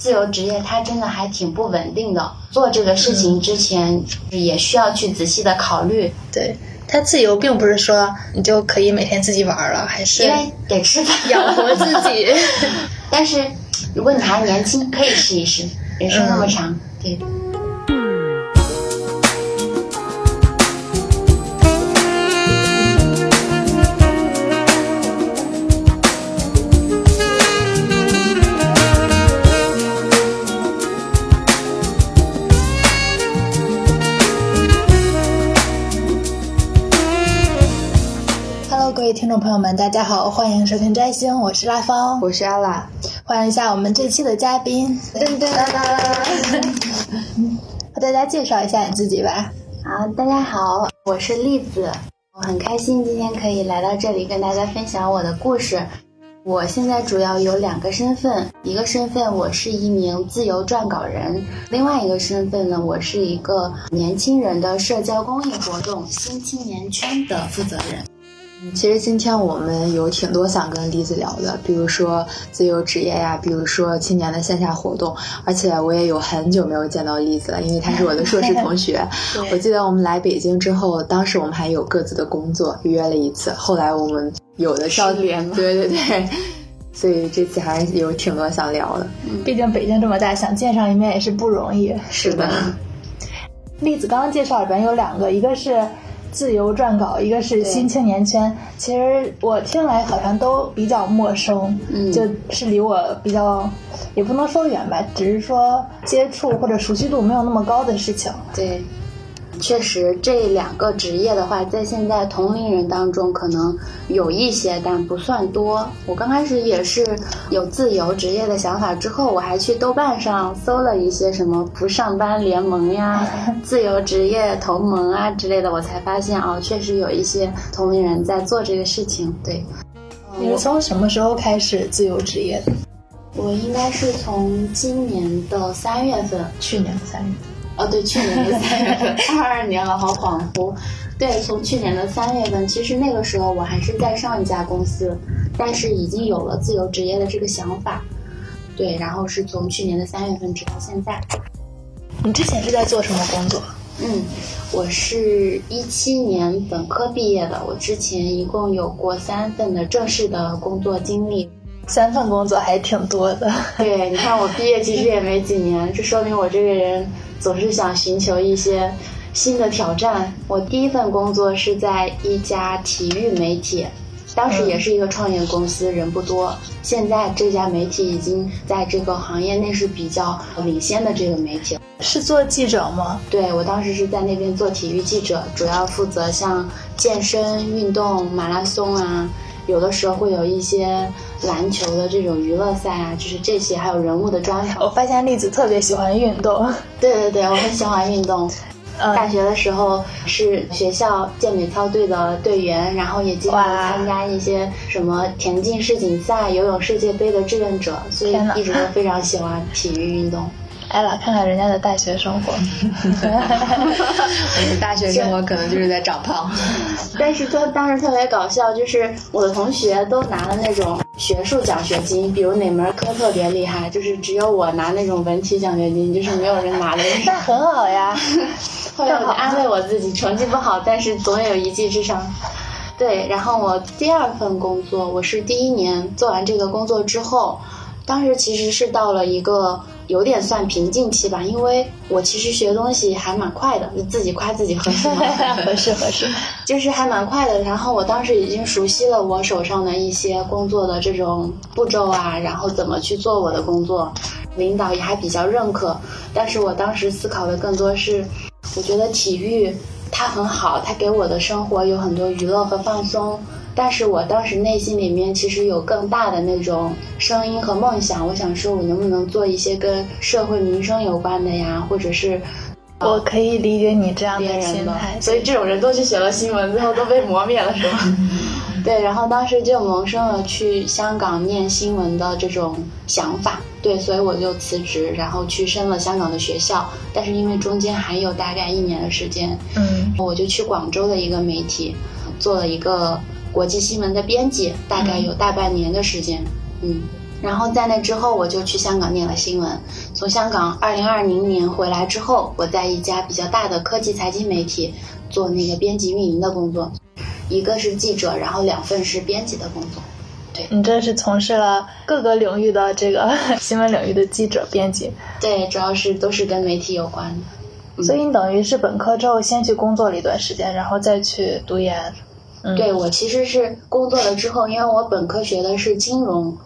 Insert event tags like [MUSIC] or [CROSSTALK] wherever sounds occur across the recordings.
自由职业它真的还挺不稳定的。做这个事情之前，也需要去仔细的考虑。对，它自由并不是说你就可以每天自己玩了，还是因为得吃饭养活自己。[LAUGHS] 但是如果你还年轻，可以试一试。人生那么长，对。听众朋友们，大家好，欢迎收听摘星，我是拉芳，我是阿拉，欢迎一下我们这期的嘉宾，噔噔噔，和 [LAUGHS] 大家介绍一下你自己吧。好，大家好，我是栗子，我很开心今天可以来到这里跟大家分享我的故事。我现在主要有两个身份，一个身份我是一名自由撰稿人，另外一个身份呢，我是一个年轻人的社交公益活动新青年圈的负责人。其实今天我们有挺多想跟栗子聊的，比如说自由职业呀，比如说青年的线下活动，而且我也有很久没有见到栗子了，因为她是我的硕士同学。[LAUGHS] 我记得我们来北京之后，当时我们还有各自的工作，约了一次，后来我们有的少年对对对，所以这次还是有挺多想聊的。毕竟北京这么大，想见上一面也是不容易。是的，[LAUGHS] 栗子刚刚介绍里边有两个，一个是。自由撰稿，一个是新青年圈，其实我听来好像都比较陌生，就是离我比较，也不能说远吧，只是说接触或者熟悉度没有那么高的事情。对。确实，这两个职业的话，在现在同龄人当中可能有一些，但不算多。我刚开始也是有自由职业的想法，之后我还去豆瓣上搜了一些什么不上班联盟呀、[LAUGHS] 自由职业同盟啊之类的，我才发现哦，确实有一些同龄人在做这个事情。对，你是从什么时候开始自由职业的？我应该是从今年的三月份，去年的三月。哦，对，去年的三月份，二二年了，好恍惚。对，从去年的三月份，其实那个时候我还是在上一家公司，但是已经有了自由职业的这个想法。对，然后是从去年的三月份直到现在。你之前是在做什么工作？嗯，我是一七年本科毕业的，我之前一共有过三份的正式的工作经历。三份工作还挺多的。对，你看我毕业其实也没几年，这说明我这个人。总是想寻求一些新的挑战。我第一份工作是在一家体育媒体，当时也是一个创业公司，人不多。现在这家媒体已经在这个行业内是比较领先的这个媒体。是做记者吗？对，我当时是在那边做体育记者，主要负责像健身运动、马拉松啊。有的时候会有一些篮球的这种娱乐赛啊，就是这些，还有人物的专访。我发现栗子特别喜欢运动。[LAUGHS] 对对对，我很喜欢运动。大学的时候是学校健美操队的队员，然后也经常参加一些什么田径世锦赛、游泳世界杯的志愿者，所以一直都非常喜欢体育运动。艾拉，看看人家的大学生活。[LAUGHS] 我的大学生活可能就是在长胖。[LAUGHS] 但是他当时特别搞笑，就是我的同学都拿了那种学术奖学金，比如哪门科特别厉害，就是只有我拿那种文体奖学金，就是没有人拿的。那很好呀。[LAUGHS] 后来我就安慰我自己，成绩不好，但是总有一技之长。对，然后我第二份工作，我是第一年做完这个工作之后。当时其实是到了一个有点算瓶颈期吧，因为我其实学东西还蛮快的，就自己夸自己合适吗？[LAUGHS] 合适合适，就是还蛮快的。然后我当时已经熟悉了我手上的一些工作的这种步骤啊，然后怎么去做我的工作，领导也还比较认可。但是我当时思考的更多是，我觉得体育它很好，它给我的生活有很多娱乐和放松。但是我当时内心里面其实有更大的那种声音和梦想，我想说，我能不能做一些跟社会民生有关的呀，或者是，我可以理解你这样的心态。所以这种人都去写了新闻，最后都被磨灭了，是吗？[LAUGHS] 对，然后当时就萌生了去香港念新闻的这种想法。对，所以我就辞职，然后去升了香港的学校。但是因为中间还有大概一年的时间，嗯，我就去广州的一个媒体做了一个。国际新闻的编辑大概有大半年的时间，嗯，然后在那之后，我就去香港念了新闻。从香港二零二零年回来之后，我在一家比较大的科技财经媒体做那个编辑运营的工作，一个是记者，然后两份是编辑的工作。对你这是从事了各个领域的这个 [LAUGHS] 新闻领域的记者、编辑。对，主要是都是跟媒体有关的。所以你等于是本科之后先去工作了一段时间，然后再去读研。对我其实是工作了之后，因为我本科学的是金融。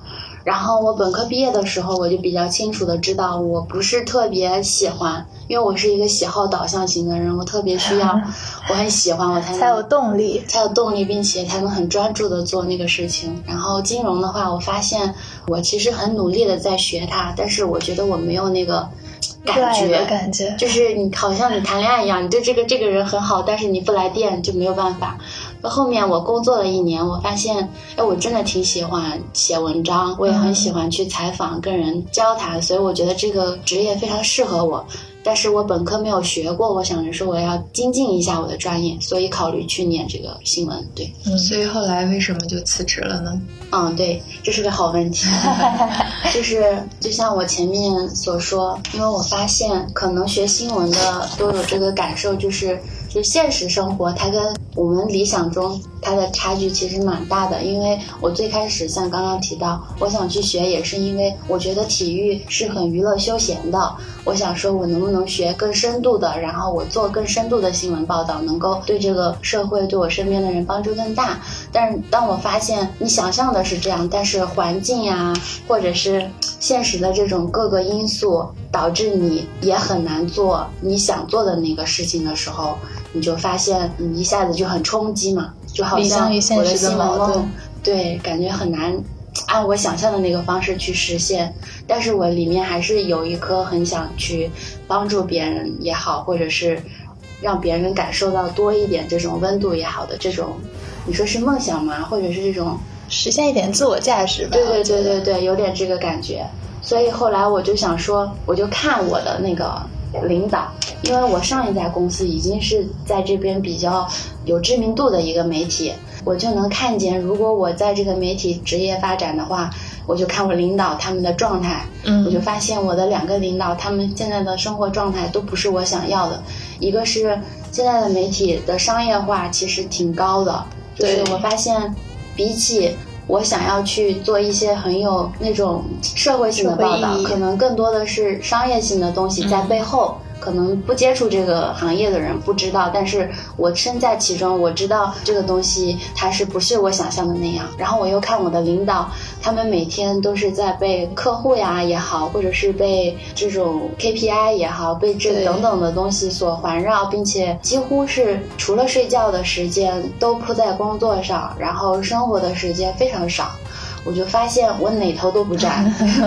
然后我本科毕业的时候，我就比较清楚的知道，我不是特别喜欢，因为我是一个喜好导向型的人，我特别需要，[LAUGHS] 我很喜欢我才能才有动力，才有动力，并且才能很专注的做那个事情。然后金融的话，我发现我其实很努力的在学它，但是我觉得我没有那个感觉，感觉就是你好像你谈恋爱一样，你对这个这个人很好，但是你不来电就没有办法。后面我工作了一年，我发现，哎，我真的挺喜欢写文章，我也很喜欢去采访、跟人交谈，所以我觉得这个职业非常适合我。但是我本科没有学过，我想着说我要精进一下我的专业，所以考虑去念这个新闻。对，所以后来为什么就辞职了呢？嗯，对，这是个好问题。[LAUGHS] 就是就像我前面所说，因为我发现可能学新闻的都有这个感受，就是。就现实生活，它跟我们理想中它的差距其实蛮大的。因为我最开始像刚刚提到，我想去学，也是因为我觉得体育是很娱乐休闲的。我想说，我能不能学更深度的，然后我做更深度的新闻报道，能够对这个社会、对我身边的人帮助更大。但是当我发现你想象的是这样，但是环境呀，或者是现实的这种各个因素，导致你也很难做你想做的那个事情的时候。你就发现，你一下子就很冲击嘛，就好像我的新闻梦，对，感觉很难按我想象的那个方式去实现。但是我里面还是有一颗很想去帮助别人也好，或者是让别人感受到多一点这种温度也好的这种，你说是梦想吗？或者是这种实现一点自我价值吧？对对对对对，有点这个感觉。所以后来我就想说，我就看我的那个。领导，因为我上一家公司已经是在这边比较有知名度的一个媒体，我就能看见，如果我在这个媒体职业发展的话，我就看我领导他们的状态，嗯，我就发现我的两个领导他们现在的生活状态都不是我想要的，一个是现在的媒体的商业化其实挺高的，就是我发现比起。我想要去做一些很有那种社会性的报道，可能更多的是商业性的东西在背后。可能不接触这个行业的人不知道，但是我身在其中，我知道这个东西它是不是我想象的那样。然后我又看我的领导，他们每天都是在被客户呀也好，或者是被这种 KPI 也好，被这等等的东西所环绕，并且几乎是除了睡觉的时间都扑在工作上，然后生活的时间非常少。我就发现我哪头都不占。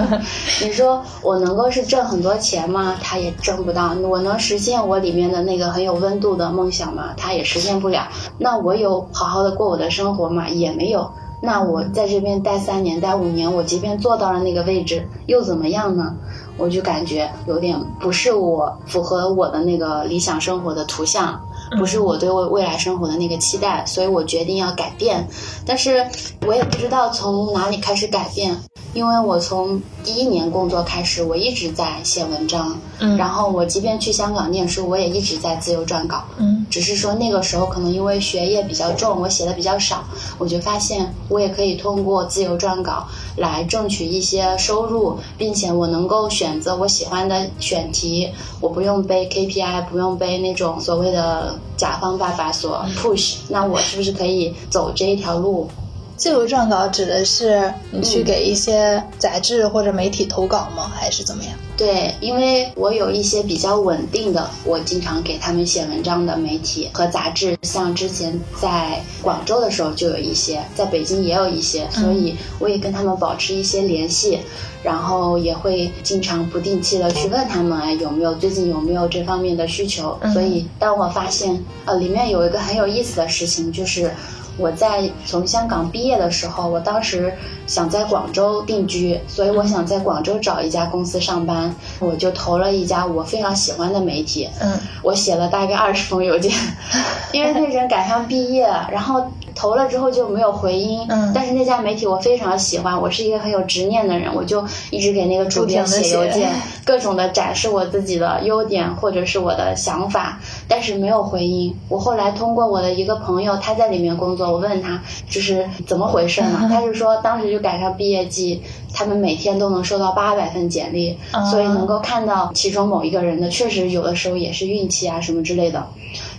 [LAUGHS] 你说我能够是挣很多钱吗？他也挣不到。我能实现我里面的那个很有温度的梦想吗？他也实现不了。那我有好好的过我的生活吗？也没有。那我在这边待三年、待五年，我即便做到了那个位置，又怎么样呢？我就感觉有点不是我符合我的那个理想生活的图像。不是我对未未来生活的那个期待，所以我决定要改变，但是我也不知道从哪里开始改变，因为我从第一年工作开始，我一直在写文章，嗯，然后我即便去香港念书，我也一直在自由撰稿，嗯，只是说那个时候可能因为学业比较重，我写的比较少，我就发现我也可以通过自由撰稿来挣取一些收入，并且我能够选择我喜欢的选题，我不用背 KPI，不用背那种所谓的。甲方爸爸所 push，那我是不是可以走这一条路？自由撰稿指的是你去给一些杂志或者媒体投稿吗？还是怎么样？对，因为我有一些比较稳定的，我经常给他们写文章的媒体和杂志，像之前在广州的时候就有一些，在北京也有一些，所以我也跟他们保持一些联系，然后也会经常不定期的去问他们有没有最近有没有这方面的需求。所以当我发现呃里面有一个很有意思的事情，就是。我在从香港毕业的时候，我当时想在广州定居，所以我想在广州找一家公司上班，我就投了一家我非常喜欢的媒体。嗯，我写了大概二十封邮件，[LAUGHS] 因为那阵赶上毕业，然后投了之后就没有回音。嗯，但是那家媒体我非常喜欢，我是一个很有执念的人，我就一直给那个主编写邮件，各种的展示我自己的优点或者是我的想法，但是没有回音。我后来通过我的一个朋友，他在里面工作，我问他就是怎么回事嘛？[LAUGHS] 他就说当时就赶上毕业季，他们每天都能收到八百份简历，所以能够看到其中某一个人的，确实有的时候也是运气啊什么之类的。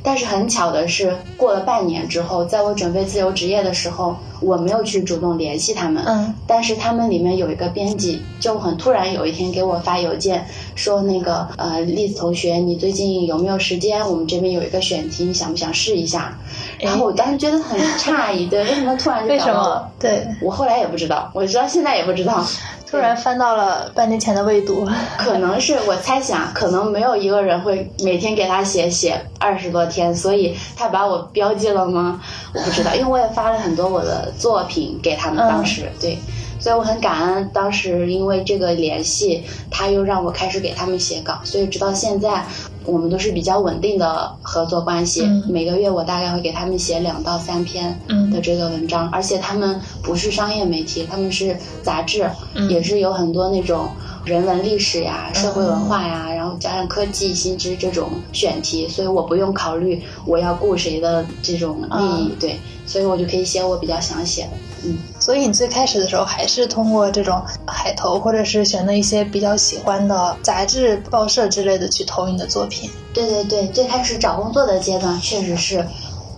但是很巧的是，过了半年之后，在我准备自由职业的时候，我没有去主动联系他们。嗯。但是他们里面有一个编辑，就很突然有一天给我发邮件，说那个呃，栗子同学，你最近有没有时间？我们这边有一个选题，你想不想试一下？然后我当时觉得很诧异，对，为什么突然就为什么？对，我后来也不知道，我直到现在也不知道。突然翻到了半年前的未读，可能是我猜想，可能没有一个人会每天给他写写二十多天，所以他把我标记了吗？我不知道，因为我也发了很多我的作品给他们，当时对，所以我很感恩当时因为这个联系，他又让我开始给他们写稿，所以直到现在。我们都是比较稳定的合作关系，每个月我大概会给他们写两到三篇的这个文章，而且他们不是商业媒体，他们是杂志，也是有很多那种人文历史呀、社会文化呀，然后加上科技新知这种选题，所以我不用考虑我要顾谁的这种利益，对，所以我就可以写我比较想写的。嗯，所以你最开始的时候还是通过这种海投，或者是选择一些比较喜欢的杂志、报社之类的去投你的作品。对对对，最开始找工作的阶段确实是，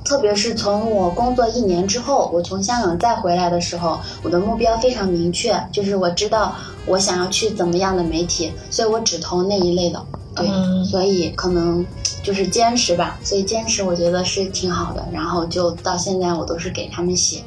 特别是从我工作一年之后，我从香港再回来的时候，我的目标非常明确，就是我知道我想要去怎么样的媒体，所以我只投那一类的。对，所以可能就是坚持吧，所以坚持我觉得是挺好的。然后就到现在，我都是给他们写。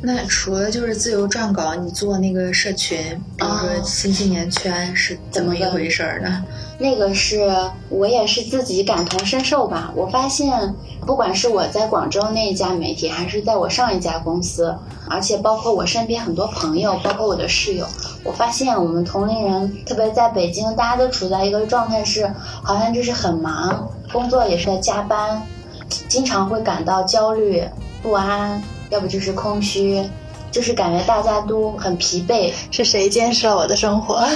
那除了就是自由撰稿，你做那个社群，比如说新青年圈是怎么一回事呢？那个是我也是自己感同身受吧。我发现，不管是我在广州那一家媒体，还是在我上一家公司，而且包括我身边很多朋友，包括我的室友，我发现我们同龄人，特别在北京，大家都处在一个状态是，好像就是很忙，工作也是在加班，经常会感到焦虑不安。要不就是空虚，就是感觉大家都很疲惫。是谁监视了我的生活？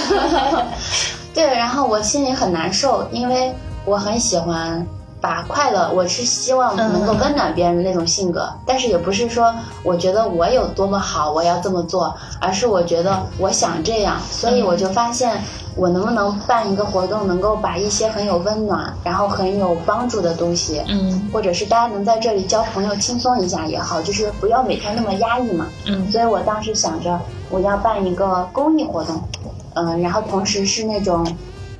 [LAUGHS] 对，然后我心里很难受，因为我很喜欢把快乐，我是希望能够温暖别人的那种性格。但是也不是说我觉得我有多么好，我要这么做，而是我觉得我想这样，所以我就发现。我能不能办一个活动，能够把一些很有温暖，然后很有帮助的东西，嗯，或者是大家能在这里交朋友、轻松一下也好，就是不要每天那么压抑嘛，嗯。所以我当时想着，我要办一个公益活动，嗯，然后同时是那种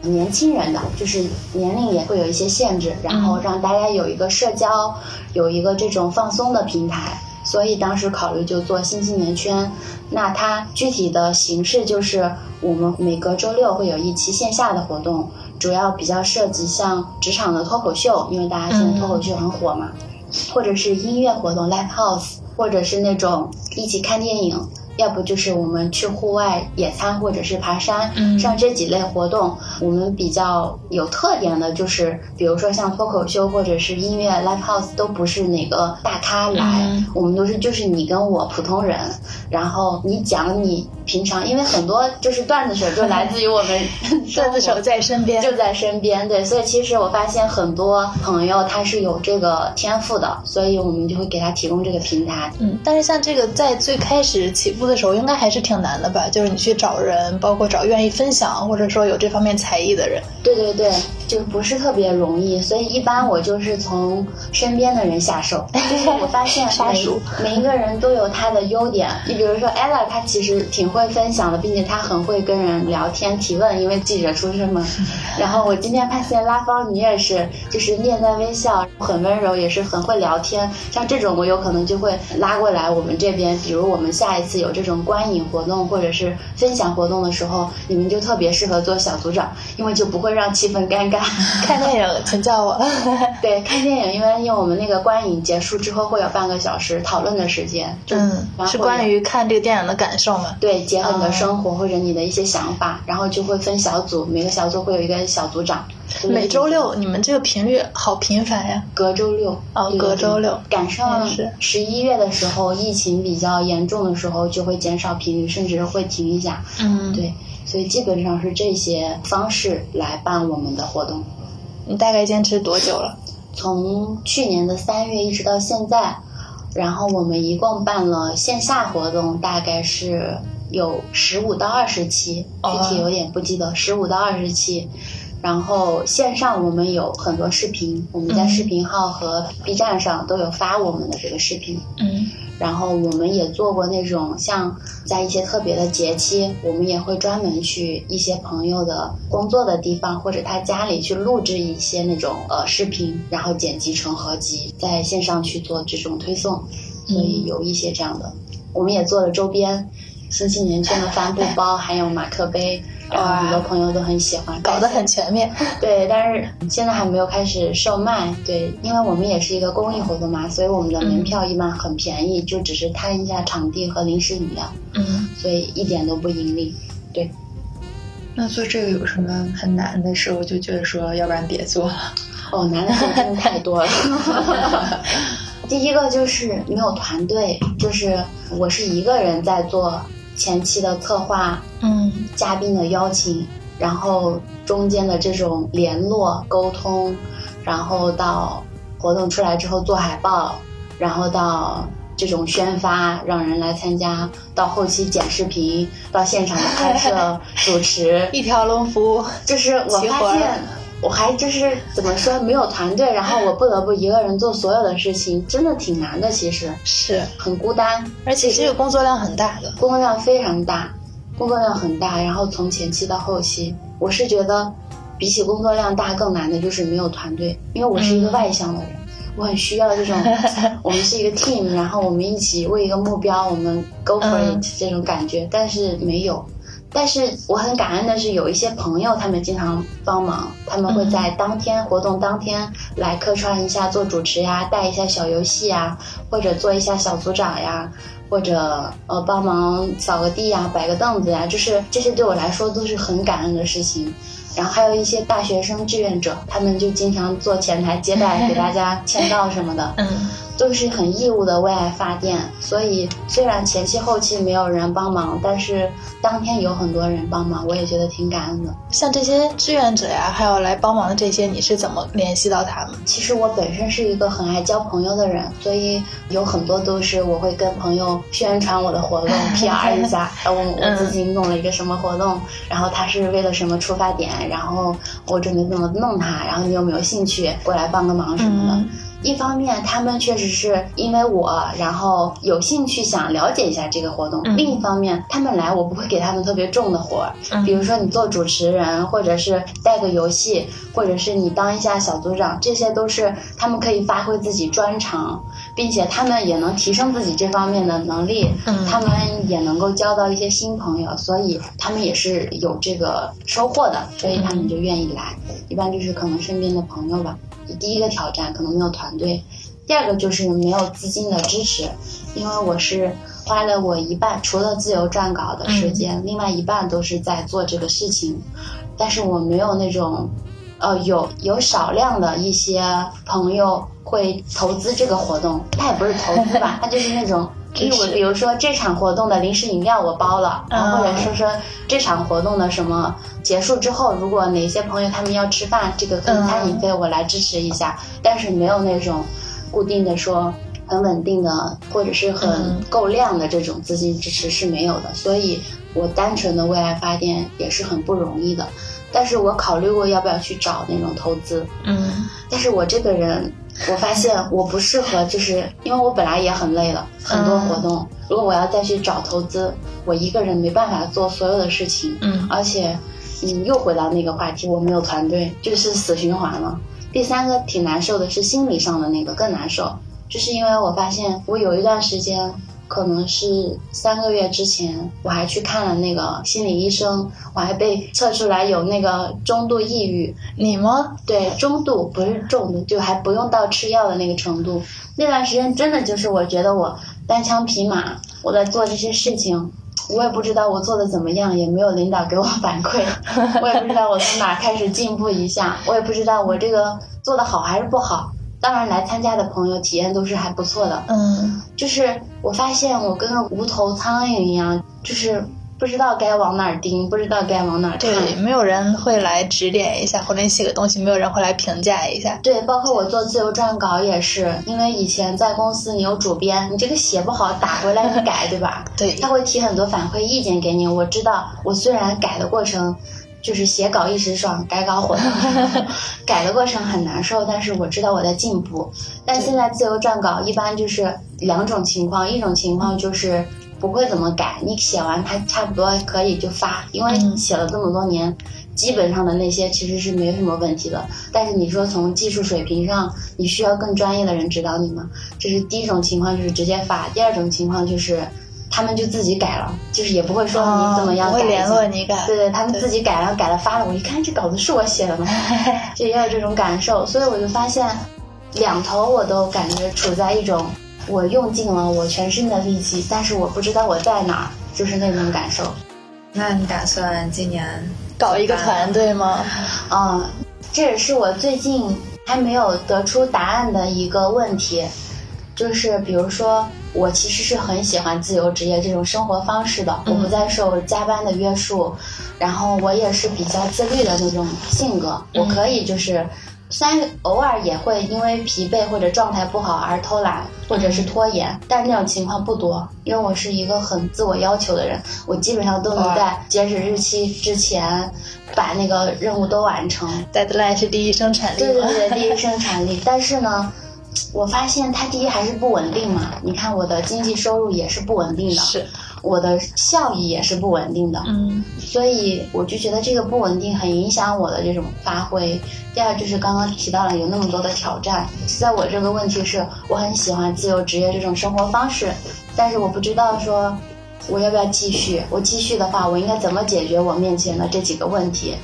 年轻人的，就是年龄也会有一些限制，然后让大家有一个社交，有一个这种放松的平台。所以当时考虑就做新青年圈，那它具体的形式就是我们每隔周六会有一期线下的活动，主要比较涉及像职场的脱口秀，因为大家现在脱口秀很火嘛，或者是音乐活动 live house，或者是那种一起看电影。要不就是我们去户外野餐，或者是爬山，像这几类活动，我们比较有特点的就是，比如说像脱口秀或者是音乐 live house，都不是哪个大咖来，我们都是就是你跟我普通人，然后你讲你平常，因为很多就是段子手就来自于我们 [LAUGHS] 段子手在身边，就在身边，对，所以其实我发现很多朋友他是有这个天赋的，所以我们就会给他提供这个平台。嗯，但是像这个在最开始起步。的时候应该还是挺难的吧，就是你去找人，包括找愿意分享或者说有这方面才艺的人。对对对，就不是特别容易，所以一般我就是从身边的人下手。就 [LAUGHS] 是我发现每 [LAUGHS] 每一个人都有他的优点，你比如说 Ella，她其实挺会分享的，并且她很会跟人聊天提问，因为记者出身嘛。[LAUGHS] 然后我今天发现拉芳你也是，就是面带微笑，很温柔，也是很会聊天。像这种我有可能就会拉过来我们这边，比如我们下一次有。有这种观影活动或者是分享活动的时候，你们就特别适合做小组长，因为就不会让气氛尴尬。[LAUGHS] 看电影，请叫我。[LAUGHS] 对，看电影，因为因为我们那个观影结束之后会有半个小时讨论的时间，嗯，是关于看这个电影的感受嘛？对，结合你的生活或者你的一些想法，然后就会分小组，每个小组会有一个小组长。每周六，你们这个频率好频繁呀！隔周六，哦，隔周六。赶上十一月的时候，疫情比较严重的时候，就会减少频率，甚至会停一下。嗯，对，所以基本上是这些方式来办我们的活动。你大概坚持多久了？从去年的三月一直到现在，然后我们一共办了线下活动，大概是有十五到二十期，具体有点不记得，十五到二十期。然后线上我们有很多视频，我们在视频号和 B 站上都有发我们的这个视频。嗯。然后我们也做过那种像在一些特别的节期，我们也会专门去一些朋友的工作的地方或者他家里去录制一些那种呃视频，然后剪辑成合集，在线上去做这种推送。所以有一些这样的，我们也做了周边，新青年圈的帆布包，还有马克杯。然后很多朋友都很喜欢，搞得很全面。[LAUGHS] 对，但是现在还没有开始售卖。对，因为我们也是一个公益活动嘛，所以我们的门票一般很便宜，就只是摊一下场地和零食饮料。嗯，所以一点都不盈利。对。那做这个有什么很难的事？我？就觉得说，要不然别做了。哦，难的事真的太多了。[LAUGHS] 第一个就是没有团队，就是我是一个人在做。前期的策划，嗯，嘉宾的邀请，然后中间的这种联络沟通，然后到活动出来之后做海报，然后到这种宣发，让人来参加，到后期剪视频，到现场的拍摄、[LAUGHS] 主持，[LAUGHS] 一条龙服务，就是我发现。我还就是怎么说没有团队，然后我不得不一个人做所有的事情，真的挺难的。其实是很孤单，而且这个工作量很大的，工作量非常大，工作量很大。然后从前期到后期，我是觉得比起工作量大更难的就是没有团队，因为我是一个外向的人，我很需要这种 [LAUGHS] 我们是一个 team，然后我们一起为一个目标，我们 go for it 这种感觉，但是没有。但是我很感恩的是，有一些朋友他们经常帮忙，他们会在当天活动当天来客串一下做主持呀，带一下小游戏呀，或者做一下小组长呀，或者呃帮忙扫个地呀，摆个凳子呀，就是这些对我来说都是很感恩的事情。然后还有一些大学生志愿者，他们就经常做前台接待，[LAUGHS] 给大家签到什么的。嗯。都是很义务的为爱发电，所以虽然前期后期没有人帮忙，但是当天有很多人帮忙，我也觉得挺感恩的。像这些志愿者呀，还有来帮忙的这些，你是怎么联系到他们？其实我本身是一个很爱交朋友的人，所以有很多都是我会跟朋友宣传我的活动，[LAUGHS] PR 一下，我我自己弄了一个什么活动，然后他是为了什么出发点，然后我准备怎么弄他，然后你有没有兴趣过来帮个忙什么的。一方面，他们确实是因为我，然后有兴趣想了解一下这个活动；另一方面，他们来我不会给他们特别重的活儿，比如说你做主持人，或者是带个游戏，或者是你当一下小组长，这些都是他们可以发挥自己专长，并且他们也能提升自己这方面的能力，他们也能够交到一些新朋友，所以他们也是有这个收获的，所以他们就愿意来。一般就是可能身边的朋友吧。第一个挑战可能没有团队，第二个就是没有资金的支持，因为我是花了我一半，除了自由撰稿的时间，另外一半都是在做这个事情，但是我没有那种，呃，有有少量的一些朋友会投资这个活动，他也不是投资吧，他就是那种。因为我比如说这场活动的零食饮料我包了，然后或者说说这场活动的什么结束之后，如果哪些朋友他们要吃饭，这个餐饮费我来支持一下，但是没有那种固定的说很稳定的或者是很够量的这种资金支持是没有的，所以我单纯的为爱发电也是很不容易的。但是我考虑过要不要去找那种投资，嗯，但是我这个人。我发现我不适合，就是因为我本来也很累了，很多活动。如果我要再去找投资，我一个人没办法做所有的事情。嗯，而且，嗯，又回到那个话题，我没有团队，就是死循环了。第三个挺难受的是心理上的那个更难受，就是因为我发现我有一段时间可能是三个月之前，我还去看了那个心理医生，我还被测出来有那个中度抑郁。你吗？对，中度不是重度，就还不用到吃药的那个程度。那段时间真的就是我觉得我单枪匹马，我在做这些事情，我也不知道我做的怎么样，也没有领导给我反馈，我也不知道我从哪开始进步一下，我也不知道我这个做的好还是不好。当然，来参加的朋友体验都是还不错的。嗯，就是我发现我跟个无头苍蝇一样，就是不知道该往哪儿盯，不知道该往哪儿看。对，没有人会来指点一下，或者你写个东西，没有人会来评价一下。对，包括我做自由撰稿也是，因为以前在公司你有主编，你这个写不好打回来你改，对吧？[LAUGHS] 对，他会提很多反馈意见给你。我知道，我虽然改的过程。就是写稿一时爽，改稿火 [LAUGHS] 改的过程很难受，但是我知道我在进步。但现在自由撰稿一般就是两种情况，一种情况就是不会怎么改，你写完它差不多可以就发，因为写了这么多年，基本上的那些其实是没什么问题的。但是你说从技术水平上，你需要更专业的人指导你吗？这是第一种情况，就是直接发；第二种情况就是。他们就自己改了，就是也不会说你怎么样改，不会联络你改。对对，他们自己改了，改了发了。我一看这稿子是我写的吗？[LAUGHS] 就也有这种感受，所以我就发现，两头我都感觉处在一种我用尽了我全身的力气，但是我不知道我在哪儿，就是那种感受。那你打算今年搞一个团队吗？嗯，这也是我最近还没有得出答案的一个问题，就是比如说。我其实是很喜欢自由职业这种生活方式的，我不再受加班的约束，然后我也是比较自律的那种性格，我可以就是，虽然偶尔也会因为疲惫或者状态不好而偷懒或者是拖延，但是那种情况不多，因为我是一个很自我要求的人，我基本上都能在截止日期之前把那个任务都完成。Deadline 是第一生产力。对对对，第一生产力，但是呢。我发现它第一还是不稳定嘛，你看我的经济收入也是不稳定的，是，我的效益也是不稳定的，嗯，所以我就觉得这个不稳定很影响我的这种发挥。第二就是刚刚提到了有那么多的挑战，在我这个问题是我很喜欢自由职业这种生活方式，但是我不知道说我要不要继续，我继续的话我应该怎么解决我面前的这几个问题？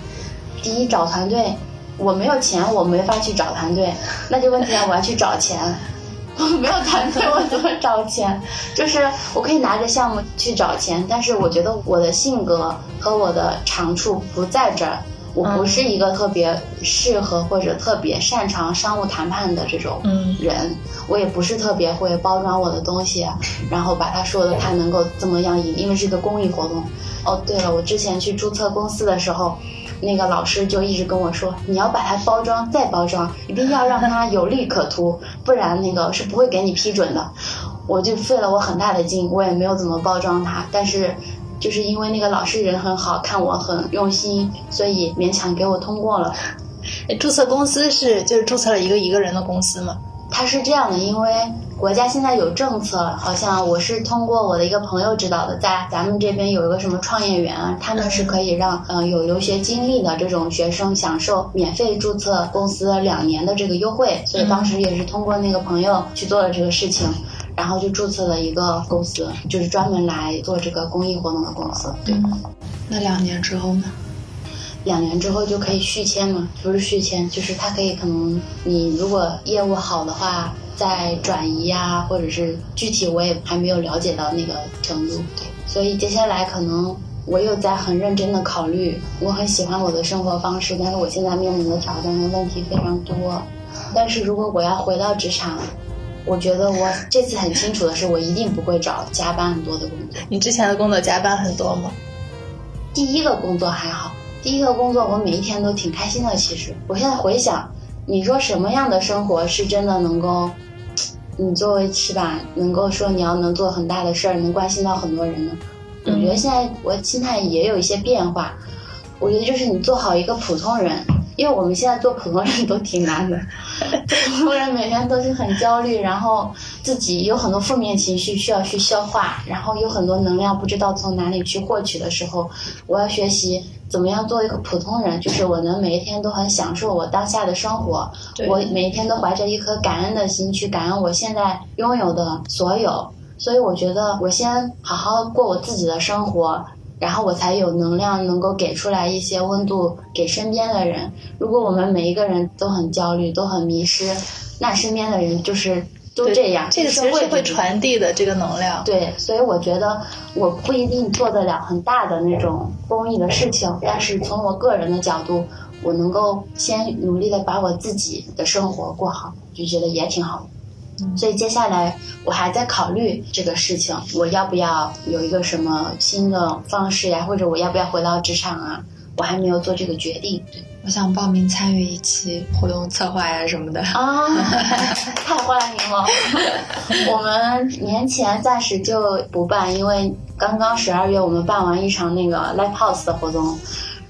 第一找团队。我没有钱，我没法去找团队，那就问题了，我要去找钱。[LAUGHS] 我没有团队，我怎么找钱？就是我可以拿着项目去找钱，但是我觉得我的性格和我的长处不在这儿。我不是一个特别适合或者特别擅长商务谈判的这种人，我也不是特别会包装我的东西，然后把它说的它能够怎么样赢，因为是一个公益活动。哦，对了，我之前去注册公司的时候。那个老师就一直跟我说，你要把它包装再包装，一定要让它有利可图，[LAUGHS] 不然那个是不会给你批准的。我就费了我很大的劲，我也没有怎么包装它，但是就是因为那个老师人很好，看我很用心，所以勉强给我通过了。注册公司是就是注册了一个一个人的公司吗？他是这样的，因为国家现在有政策，好像我是通过我的一个朋友知道的，在咱们这边有一个什么创业园，他们是可以让嗯有留学经历的这种学生享受免费注册公司两年的这个优惠，所以当时也是通过那个朋友去做了这个事情，然后就注册了一个公司，就是专门来做这个公益活动的公司。对，那两年之后呢？两年之后就可以续签嘛？不是续签，就是他可以可能你如果业务好的话再转移呀，或者是具体我也还没有了解到那个程度。对，所以接下来可能我又在很认真的考虑。我很喜欢我的生活方式，但是我现在面临的挑战和问题非常多。但是如果我要回到职场，我觉得我这次很清楚的是，我一定不会找加班很多的工作。你之前的工作加班很多吗？第一个工作还好。第一个工作，我每一天都挺开心的。其实，我现在回想，你说什么样的生活是真的能够，你作为是吧，能够说你要能做很大的事儿，能关心到很多人呢？我觉得现在我心态也有一些变化。我觉得就是你做好一个普通人，因为我们现在做普通人都挺难的。[LAUGHS] 普通人每天都是很焦虑，然后自己有很多负面情绪需要去消化，然后有很多能量不知道从哪里去获取的时候，我要学习。怎么样做一个普通人？就是我能每一天都很享受我当下的生活，我每一天都怀着一颗感恩的心去感恩我现在拥有的所有，所以我觉得我先好好过我自己的生活，然后我才有能量能够给出来一些温度给身边的人。如果我们每一个人都很焦虑，都很迷失，那身边的人就是都这样。这个其实是会传递的这个能量。对，所以我觉得我不一定做得了很大的那种公益的事情，但是从我个人的角度，我能够先努力的把我自己的生活过好，就觉得也挺好的。所以接下来我还在考虑这个事情，我要不要有一个什么新的方式呀，或者我要不要回到职场啊？我还没有做这个决定。我想报名参与一期活动策划呀什么的啊，[LAUGHS] 太欢迎了！我们年前暂时就不办，因为刚刚十二月我们办完一场那个 live house 的活动，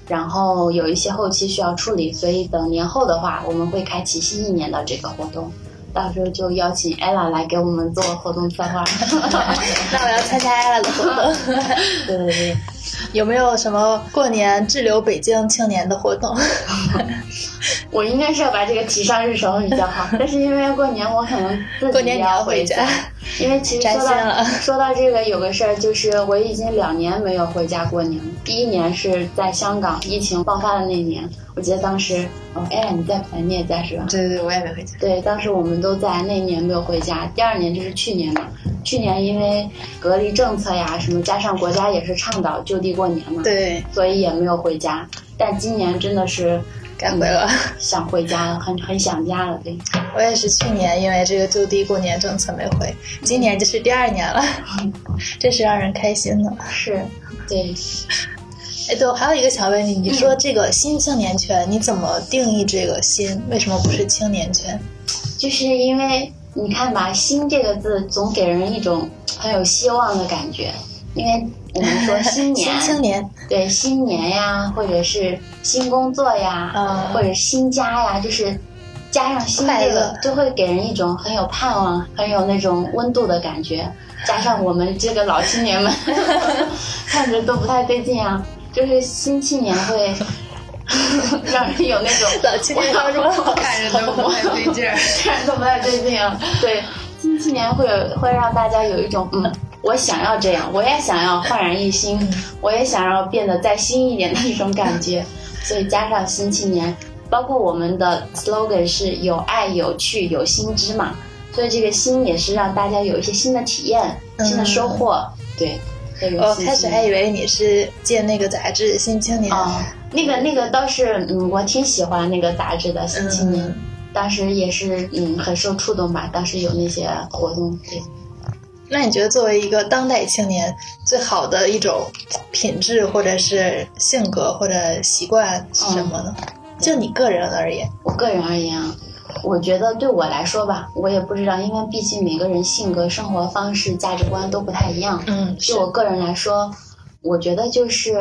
然后有一些后期需要处理，所以等年后的话，我们会开启新一年的这个活动。到时候就邀请 ella 来给我们做活动策划。[LAUGHS] 那我要参加 ella 的活动。[LAUGHS] 对对对，有没有什么过年滞留北京青年的活动？[LAUGHS] 我应该是要把这个提上日程比较好，但是因为过年我可能过年你要回家。因为其实说到 [LAUGHS] 说到这个，有个事儿就是我已经两年没有回家过年了。第一年是在香港疫情爆发的那年，我记得当时哦，哎，你在不在？你也在是吧？对对对，我也没回家。对，当时我们都在，那年没有回家。第二年就是去年嘛，去年因为隔离政策呀什么，加上国家也是倡导就地过年嘛，对，所以也没有回家。但今年真的是。该回了，[LAUGHS] 想回家了，很很想家了。对，[LAUGHS] 我也是去年因为这个就地过年政策没回，今年就是第二年了，[LAUGHS] 真是让人开心呢。是，对。哎，对，我还有一个想问你，你说这个新青年圈，你怎么定义这个新？为什么不是青年圈？就是因为你看吧，“新”这个字总给人一种很有希望的感觉。因为我们说 [LAUGHS] 新年，新青年，对新年呀，或者是新工作呀，或者新家呀，就是加上新这个，就会给人一种很有盼望、很有那种温度的感觉。加上我们这个老青年们，[LAUGHS] 看着都不太对劲啊，就是新青年会让人有那种老青年看着都不太对劲，[LAUGHS] 看着都不太对劲啊。对，新青年会有会让大家有一种嗯。我想要这样，我也想要焕然一新，我也想要变得再新一点的一种感觉。[LAUGHS] 所以加上新青年，包括我们的 slogan 是有爱、有趣、有新知嘛。所以这个新也是让大家有一些新的体验、新的收获。对，我开始还以为你是借那个杂志《新青年》哦，那个那个倒是，嗯，我挺喜欢那个杂志的《新青年》，当时也是嗯很受触动吧。当时有那些活动，对。那你觉得作为一个当代青年，最好的一种品质，或者是性格或者习惯是什么呢？就你个人而言，我个人而言啊，我觉得对我来说吧，我也不知道，因为毕竟每个人性格、生活方式、价值观都不太一样。嗯，就我个人来说，我觉得就是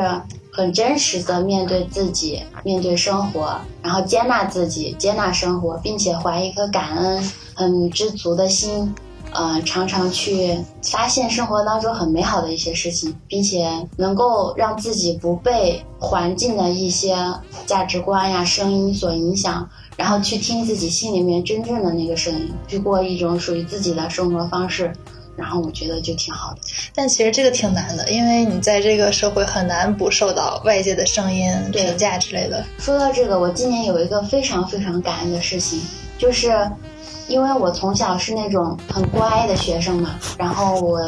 很真实的面对自己，面对生活，然后接纳自己，接纳生活，并且怀一颗感恩、很知足的心。嗯，常常去发现生活当中很美好的一些事情，并且能够让自己不被环境的一些价值观呀、声音所影响，然后去听自己心里面真正的那个声音，去过一种属于自己的生活方式，然后我觉得就挺好的。但其实这个挺难的，因为你在这个社会很难不受到外界的声音、评价之类的。说到这个，我今年有一个非常非常感恩的事情，就是。因为我从小是那种很乖的学生嘛，然后我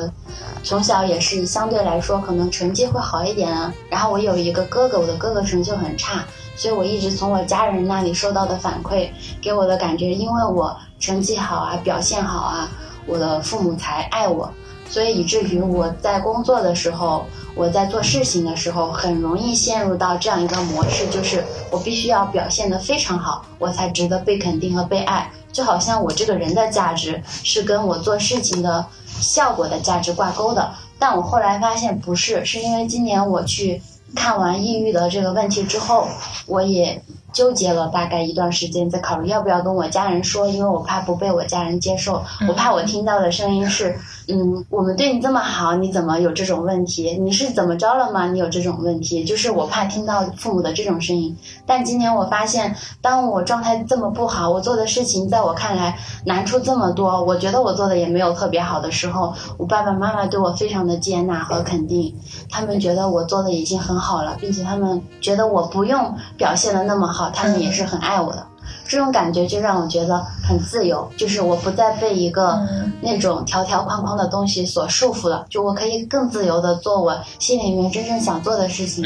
从小也是相对来说可能成绩会好一点啊。然后我有一个哥哥，我的哥哥成绩很差，所以我一直从我家人那里收到的反馈，给我的感觉，因为我成绩好啊，表现好啊，我的父母才爱我。所以以至于我在工作的时候，我在做事情的时候，很容易陷入到这样一个模式，就是我必须要表现得非常好，我才值得被肯定和被爱。就好像我这个人的价值是跟我做事情的效果的价值挂钩的。但我后来发现不是，是因为今年我去看完抑郁的这个问题之后，我也纠结了大概一段时间，在考虑要不要跟我家人说，因为我怕不被我家人接受，我怕我听到的声音是，嗯，嗯我们对你这么好，你怎么有这种问题？你是怎么着了吗？你有这种问题？就是我怕听到父母的这种声音。但今年我发现，当我状态这么不好，我做的事情在我看来难处这么多，我觉得我做的也没有特别好的时候，我爸爸妈妈对我非常的接纳和肯定，他们觉得我做的已经很好了，并且他们觉得我不用表现的那么好。他们也是很爱我的，这种感觉就让我觉得很自由，就是我不再被一个那种条条框框的东西所束缚了，就我可以更自由的做我心里面真正想做的事情。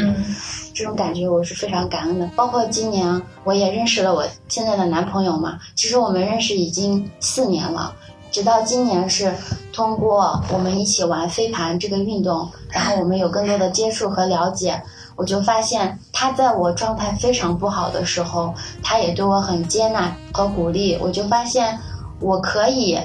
这种感觉我是非常感恩的。包括今年我也认识了我现在的男朋友嘛，其实我们认识已经四年了，直到今年是通过我们一起玩飞盘这个运动，然后我们有更多的接触和了解。我就发现他在我状态非常不好的时候，他也对我很接纳和鼓励。我就发现我可以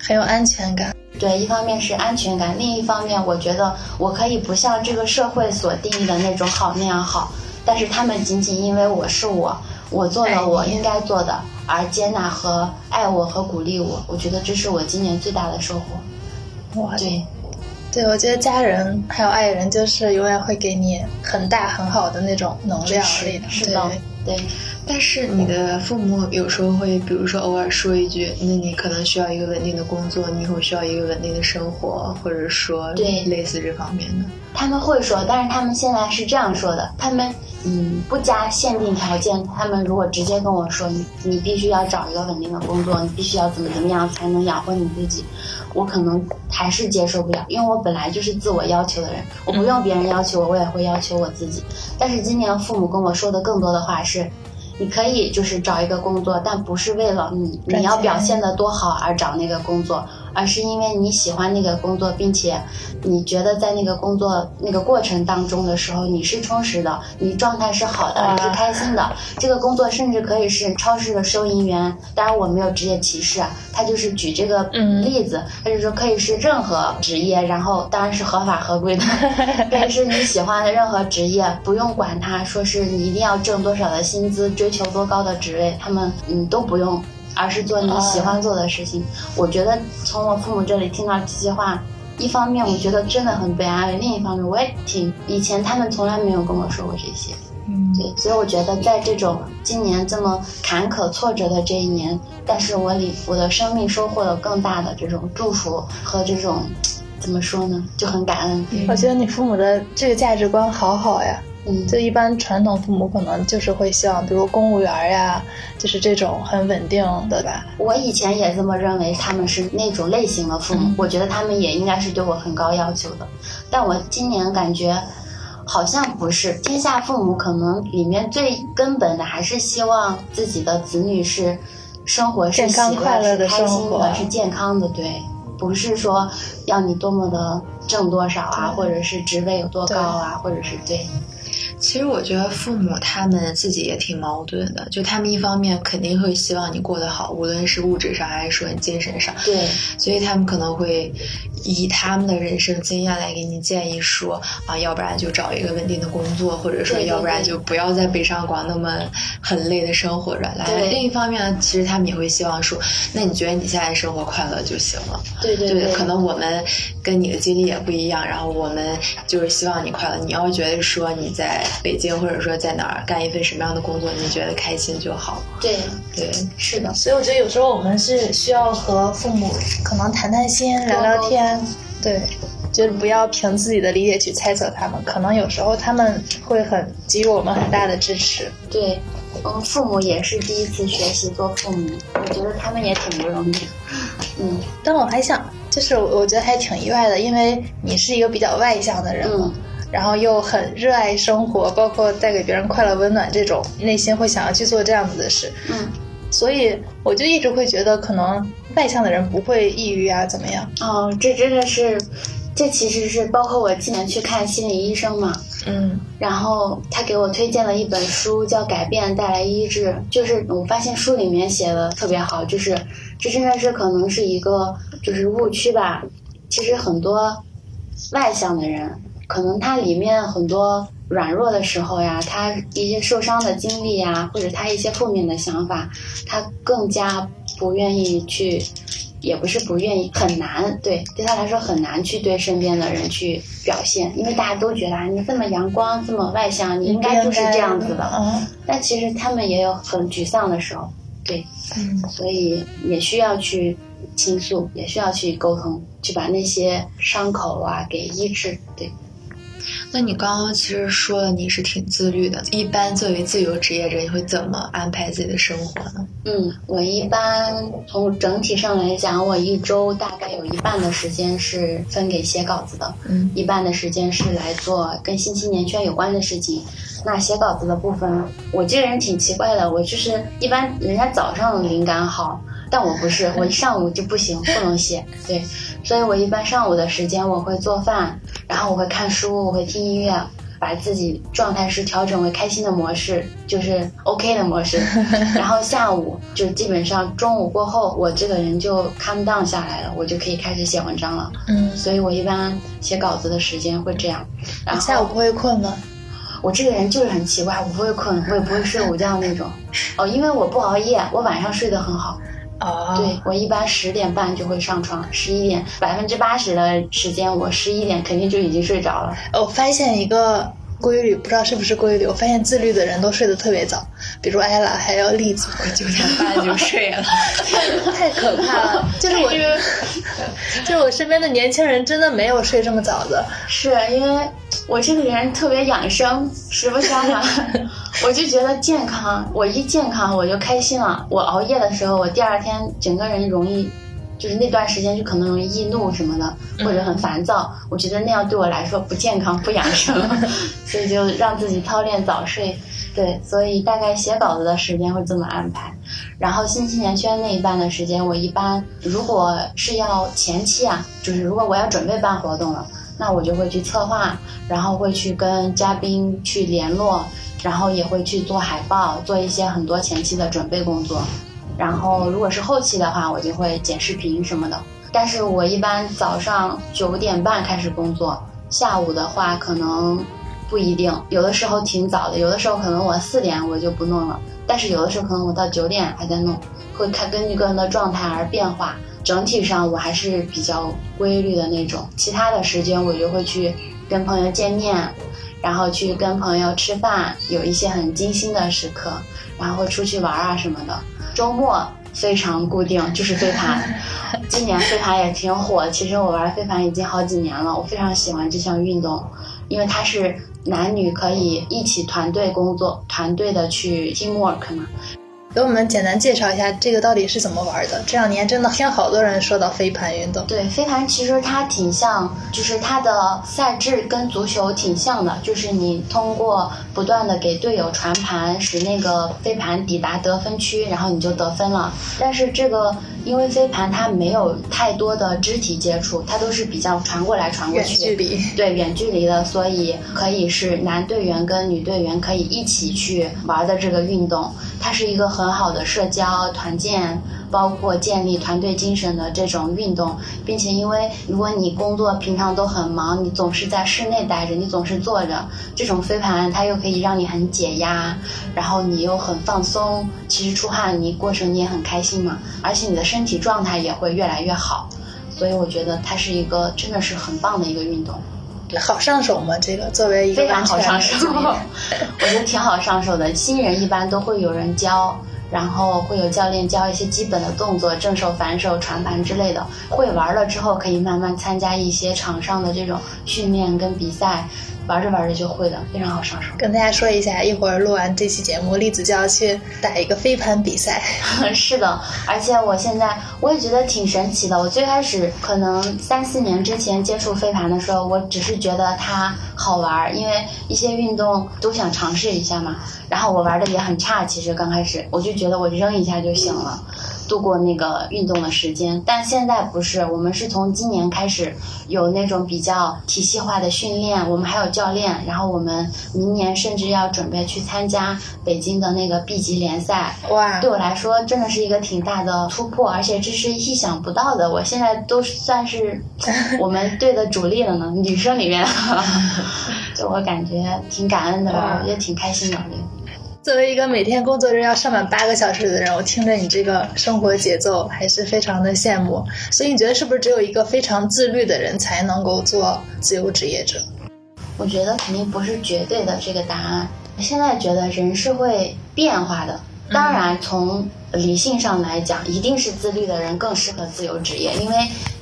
很有安全感。对，一方面是安全感，另一方面我觉得我可以不像这个社会所定义的那种好那样好。但是他们仅仅因为我是我，我做了我应该做的，而接纳和爱我和鼓励我。我觉得这是我今年最大的收获。哇，对。对，我觉得家人还有爱人，就是永远会给你很大很好的那种能量力的。是的，对。但是你的父母有时候会，比如说偶尔说一句：“那你可能需要一个稳定的工作，你以后需要一个稳定的生活，或者说对类似这方面的。”他们会说，但是他们现在是这样说的：他们嗯不加限定条件，他们如果直接跟我说：“你你必须要找一个稳定的工作，你必须要怎么怎么样才能养活你自己。”我可能还是接受不了，因为我本来就是自我要求的人，我不用别人要求我，我也会要求我自己。但是今年父母跟我说的更多的话是，你可以就是找一个工作，但不是为了你你要表现的多好而找那个工作。而是因为你喜欢那个工作，并且你觉得在那个工作那个过程当中的时候，你是充实的，你状态是好的，你是开心的。这个工作甚至可以是超市的收银员，当然我没有职业歧视，他就是举这个例子，他就说可以是任何职业，然后当然是合法合规的，[LAUGHS] 可以是你喜欢的任何职业，不用管他说是你一定要挣多少的薪资，追求多高的职位，他们嗯都不用。而是做你喜欢做的事情。我觉得从我父母这里听到这些话，一方面我觉得真的很被安慰，另一方面我也挺以前他们从来没有跟我说过这些。嗯，对，所以我觉得在这种今年这么坎坷挫折的这一年，但是我里我的生命收获了更大的这种祝福和这种怎么说呢，就很感恩。我觉得你父母的这个价值观好好呀。嗯，就一般传统父母可能就是会希望，比如公务员呀，就是这种很稳定的吧。我以前也这么认为，他们是那种类型的父母，我觉得他们也应该是对我很高要求的。但我今年感觉好像不是，天下父母可能里面最根本的还是希望自己的子女是生活是健康快乐的开心的，是健康的，对，不是说要你多么的挣多少啊，或者是职位有多高啊，或者是对。其实我觉得父母他们自己也挺矛盾的，就他们一方面肯定会希望你过得好，无论是物质上还是说你精神上。对，所以他们可能会以他们的人生经验来给你建议说啊，要不然就找一个稳定的工作，或者说要不然就不要在北上广那么很累的生活着。来，另一方面呢，其实他们也会希望说，那你觉得你现在生活快乐就行了。对对对，可能我们跟你的经历也不一样，然后我们就是希望你快乐。你要觉得说你在。北京，或者说在哪儿干一份什么样的工作，你觉得开心就好。对对，是的。所以我觉得有时候我们是需要和父母可能谈谈心、聊聊天。对，就是不要凭自己的理解去猜测他们，可能有时候他们会很给予我们很大的支持。对，嗯，父母也是第一次学习做父母，我觉得他们也挺不容易。嗯，但我还想，就是我觉得还挺意外的，因为你是一个比较外向的人。嗯。然后又很热爱生活，包括带给别人快乐、温暖这种，内心会想要去做这样子的事。嗯，所以我就一直会觉得，可能外向的人不会抑郁啊，怎么样？哦，这真的是，这其实是包括我今年去看心理医生嘛。嗯，然后他给我推荐了一本书，叫《改变带来医治》，就是我发现书里面写的特别好，就是这真的是可能是一个就是误区吧。其实很多外向的人。可能他里面很多软弱的时候呀，他一些受伤的经历呀，或者他一些负面的想法，他更加不愿意去。也不是不愿意，很难，对，对他来说很难去对身边的人去表现，因为大家都觉得啊你这么阳光，这么外向，你应该就是这样子的。嗯，但其实他们也有很沮丧的时候，对，嗯，所以也需要去倾诉，也需要去沟通，去把那些伤口啊给医治，对。那你刚刚其实说了你是挺自律的，一般作为自由职业者，你会怎么安排自己的生活呢？嗯，我一般从整体上来讲，我一周大概有一半的时间是分给写稿子的，嗯，一半的时间是来做跟新青年圈有关的事情。那写稿子的部分，我这个人挺奇怪的，我就是一般人家早上灵感好。但我不是，我一上午就不行，不能写。对，所以我一般上午的时间我会做饭，然后我会看书，我会听音乐，把自己状态是调整为开心的模式，就是 OK 的模式。[LAUGHS] 然后下午就基本上中午过后，我这个人就 calm down 下来了，我就可以开始写文章了。嗯，所以我一般写稿子的时间会这样。然后下午不会困吗？我这个人就是很奇怪，我不会困，我也不会睡午觉那种。哦，因为我不熬夜，我晚上睡得很好。哦，对我一般十点半就会上床，十一点百分之八十的时间，我十一点肯定就已经睡着了。我发现一个规律，不知道是不是规律，我发现自律的人都睡得特别早，比如艾拉还有栗子，我九点半就睡了，[LAUGHS] 太可怕了。就是我，[LAUGHS] 就是我身边的年轻人真的没有睡这么早的，是因为我这个人特别养生，实不相瞒。我就觉得健康，我一健康我就开心了。我熬夜的时候，我第二天整个人容易，就是那段时间就可能容易易怒什么的，或者很烦躁。我觉得那样对我来说不健康、不养生，[LAUGHS] 所以就让自己操练早睡。对，所以大概写稿子的时间会这么安排。然后新青年圈那一半的时间，我一般如果是要前期啊，就是如果我要准备办活动了，那我就会去策划，然后会去跟嘉宾去联络。然后也会去做海报，做一些很多前期的准备工作。然后如果是后期的话，我就会剪视频什么的。但是我一般早上九点半开始工作，下午的话可能不一定，有的时候挺早的，有的时候可能我四点我就不弄了。但是有的时候可能我到九点还在弄，会看根据个人的状态而变化。整体上我还是比较规律的那种。其他的时间我就会去跟朋友见面。然后去跟朋友吃饭，有一些很精心的时刻，然后出去玩啊什么的。周末非常固定，就是飞盘。[LAUGHS] 今年飞盘也挺火，其实我玩飞盘已经好几年了，我非常喜欢这项运动，因为它是男女可以一起团队工作，团队的去 teamwork 嘛。给我们简单介绍一下这个到底是怎么玩的？这两年真的听好多人说到飞盘运动。对，飞盘其实它挺像，就是它的赛制跟足球挺像的，就是你通过不断的给队友传盘，使那个飞盘抵达得分区，然后你就得分了。但是这个因为飞盘它没有太多的肢体接触，它都是比较传过来传过去，远距离。对，远距离的，所以可以是男队员跟女队员可以一起去玩的这个运动。它是一个很好的社交团建，包括建立团队精神的这种运动，并且因为如果你工作平常都很忙，你总是在室内待着，你总是坐着，这种飞盘它又可以让你很解压，然后你又很放松，其实出汗你过程你也很开心嘛，而且你的身体状态也会越来越好，所以我觉得它是一个真的是很棒的一个运动。好上手吗？这个作为一个非常好上手，[LAUGHS] 我觉得挺好上手的。新人一般都会有人教，然后会有教练教一些基本的动作，正手、反手、传盘之类的。会玩了之后，可以慢慢参加一些场上的这种训练跟比赛。玩着玩着就会了，非常好上手。跟大家说一下，一会儿录完这期节目，栗子就要去打一个飞盘比赛。[LAUGHS] 是的，而且我现在我也觉得挺神奇的。我最开始可能三四年之前接触飞盘的时候，我只是觉得它好玩，因为一些运动都想尝试一下嘛。然后我玩的也很差，其实刚开始我就觉得我扔一下就行了。度过那个运动的时间。但现在不是，我们是从今年开始有那种比较体系化的训练，我们还有教练，然后我们明年甚至要准备去参加北京的那个 B 级联赛。哇，对我来说真的是一个挺大的突破，而且这是意想不到的。我现在都算是我们队的主力了呢，女生里面，[LAUGHS] 就我感觉挺感恩的吧，我觉得挺开心的。作为一个每天工作日要上满八个小时的人，我听着你这个生活节奏还是非常的羡慕。所以你觉得是不是只有一个非常自律的人才能够做自由职业者？我觉得肯定不是绝对的这个答案。现在觉得人是会变化的，当然从理性上来讲，一定是自律的人更适合自由职业，因为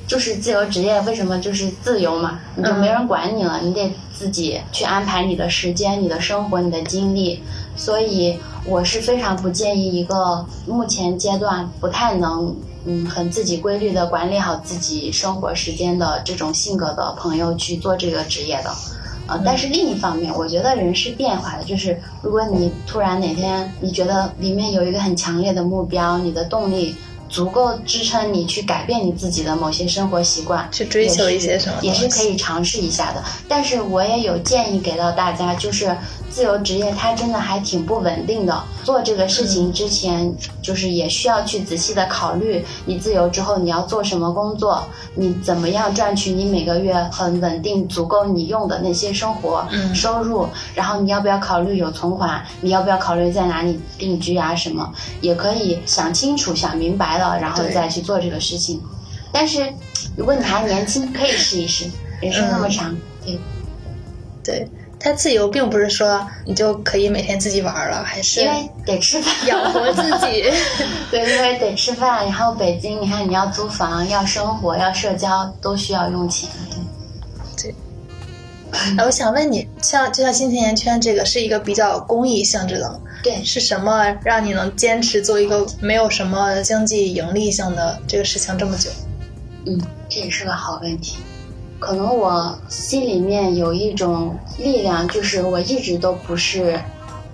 就是自由职业为什么就是自由嘛，你就没人管你了，你得自己去安排你的时间、你的生活、你的精力。所以我是非常不建议一个目前阶段不太能嗯很自己规律的管理好自己生活时间的这种性格的朋友去做这个职业的，呃，但是另一方面，我觉得人是变化的，就是如果你突然哪天你觉得里面有一个很强烈的目标，你的动力足够支撑你去改变你自己的某些生活习惯，去追求一些什么，也是可以尝试一下的。但是我也有建议给到大家，就是。自由职业它真的还挺不稳定的，做这个事情之前，就是也需要去仔细的考虑，你自由之后你要做什么工作，你怎么样赚取你每个月很稳定、足够你用的那些生活收入，然后你要不要考虑有存款，你要不要考虑在哪里定居啊什么，也可以想清楚、想明白了，然后再去做这个事情。但是如果你还年轻，可以试一试，人生那么长，对，对。他自由并不是说你就可以每天自己玩了，还是因为得吃饭养活自己。[LAUGHS] 对，因为得吃饭。然后北京，你看你要租房、要生活、要社交，都需要用钱。对。哎，我想问你，像就像新青年圈这个是一个比较公益性质的，对，是什么让你能坚持做一个没有什么经济盈利性的这个事情这么久？嗯，这也是个好问题。可能我心里面有一种力量，就是我一直都不是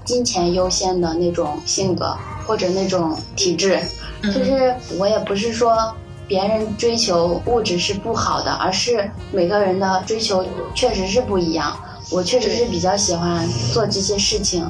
金钱优先的那种性格或者那种体质，就是我也不是说别人追求物质是不好的，而是每个人的追求确实是不一样。我确实是比较喜欢做这些事情。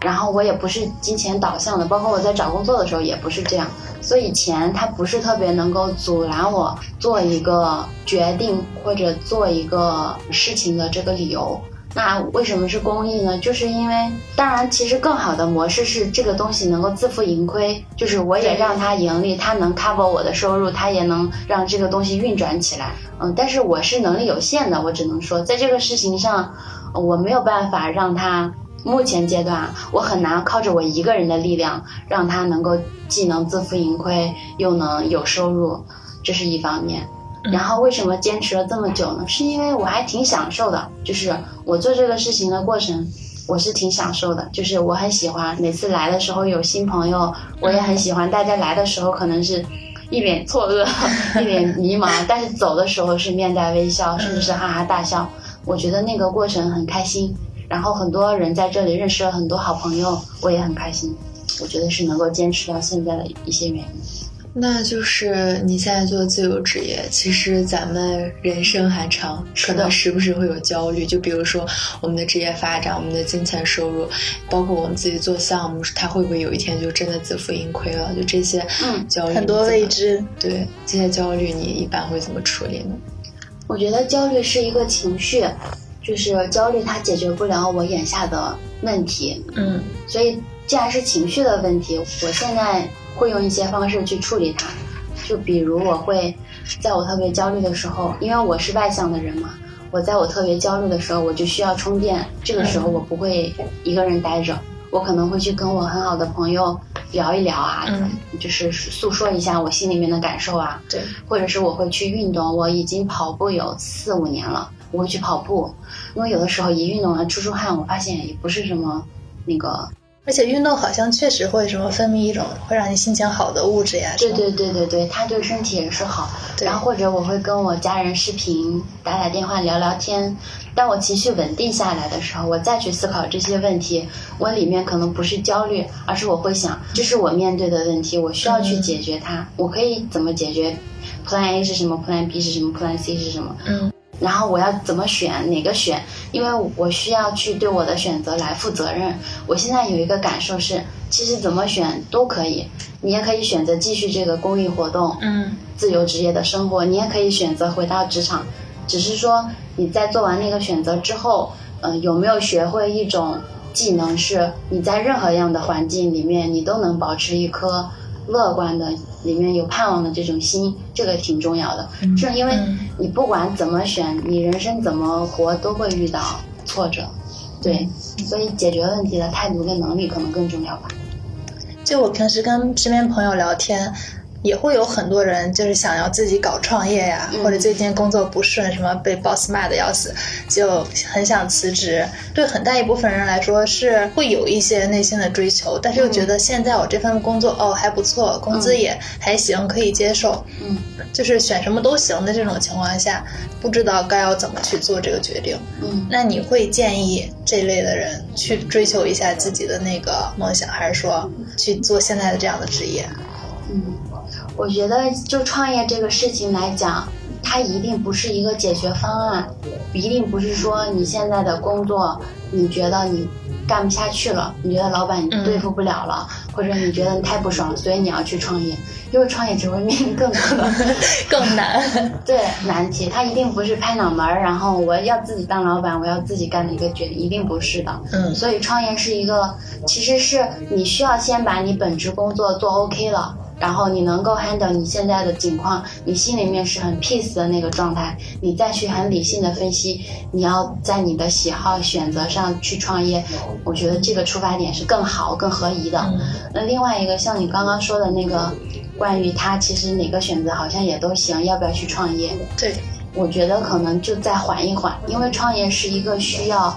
然后我也不是金钱导向的，包括我在找工作的时候也不是这样，所以钱它不是特别能够阻拦我做一个决定或者做一个事情的这个理由。那为什么是公益呢？就是因为，当然，其实更好的模式是这个东西能够自负盈亏，就是我也让它盈利，它能 cover 我的收入，它也能让这个东西运转起来。嗯，但是我是能力有限的，我只能说，在这个事情上，我没有办法让它。目前阶段，我很难靠着我一个人的力量，让他能够既能自负盈亏，又能有收入，这是一方面。然后为什么坚持了这么久呢？是因为我还挺享受的，就是我做这个事情的过程，我是挺享受的，就是我很喜欢每次来的时候有新朋友，我也很喜欢大家来的时候可能是一脸错愕，[LAUGHS] 一脸迷茫，但是走的时候是面带微笑，甚至是哈哈大笑，我觉得那个过程很开心。然后很多人在这里认识了很多好朋友，我也很开心。我觉得是能够坚持到现在的一些原因。那就是你现在做自由职业，其实咱们人生还长，可能时不时会有焦虑。就比如说我们的职业发展、我们的金钱收入，包括我们自己做项目，它会不会有一天就真的自负盈亏了？就这些焦虑，很多未知。对这些焦虑，你一般会怎么处理呢？我觉得焦虑是一个情绪。就是焦虑，它解决不了我眼下的问题。嗯，所以既然是情绪的问题，我现在会用一些方式去处理它。就比如，我会在我特别焦虑的时候，因为我是外向的人嘛，我在我特别焦虑的时候，我就需要充电。这个时候，我不会一个人待着，我可能会去跟我很好的朋友聊一聊啊，就是诉说一下我心里面的感受啊。对，或者是我会去运动，我已经跑步有四五年了。我会去跑步，因为有的时候一运动完出出汗，我发现也不是什么那个而且运动好像确实会什么分泌一种会让你心情好的物质呀。对对对对对，它对身体也是好。然后或者我会跟我家人视频、打打电话、聊聊天。当我情绪稳定下来的时候，我再去思考这些问题，我里面可能不是焦虑，而是我会想，这是我面对的问题，我需要去解决它。我可以怎么解决？Plan A 是什么？Plan B 是什么？Plan C 是什么？嗯。然后我要怎么选？哪个选？因为我需要去对我的选择来负责任。我现在有一个感受是，其实怎么选都可以。你也可以选择继续这个公益活动，嗯，自由职业的生活。你也可以选择回到职场，只是说你在做完那个选择之后，嗯，有没有学会一种技能，是你在任何样的环境里面，你都能保持一颗。乐观的，里面有盼望的这种心，这个挺重要的。是因为你不管怎么选，你人生怎么活，都会遇到挫折，对，所以解决问题的态度跟能力可能更重要吧。就我平时跟身边朋友聊天。也会有很多人就是想要自己搞创业呀，或者最近工作不顺，什么被 boss 骂的要死，就很想辞职。对很大一部分人来说是会有一些内心的追求，但是又觉得现在我这份工作哦还不错，工资也还行，可以接受。嗯，就是选什么都行的这种情况下，不知道该要怎么去做这个决定。嗯，那你会建议这类的人去追求一下自己的那个梦想，还是说去做现在的这样的职业？嗯。我觉得，就创业这个事情来讲，它一定不是一个解决方案，一定不是说你现在的工作，你觉得你干不下去了，你觉得老板你对付不了了，或者你觉得你太不爽，所以你要去创业，因为创业只会面临更多的更难对难题，它一定不是拍脑门儿，然后我要自己当老板，我要自己干的一个决定，一定不是的。嗯，所以创业是一个，其实是你需要先把你本职工作做 OK 了。然后你能够 handle 你现在的境况，你心里面是很 peace 的那个状态，你再去很理性的分析，你要在你的喜好选择上去创业，我觉得这个出发点是更好、更合宜的。那另外一个像你刚刚说的那个，关于他其实哪个选择好像也都行，要不要去创业？对，我觉得可能就再缓一缓，因为创业是一个需要。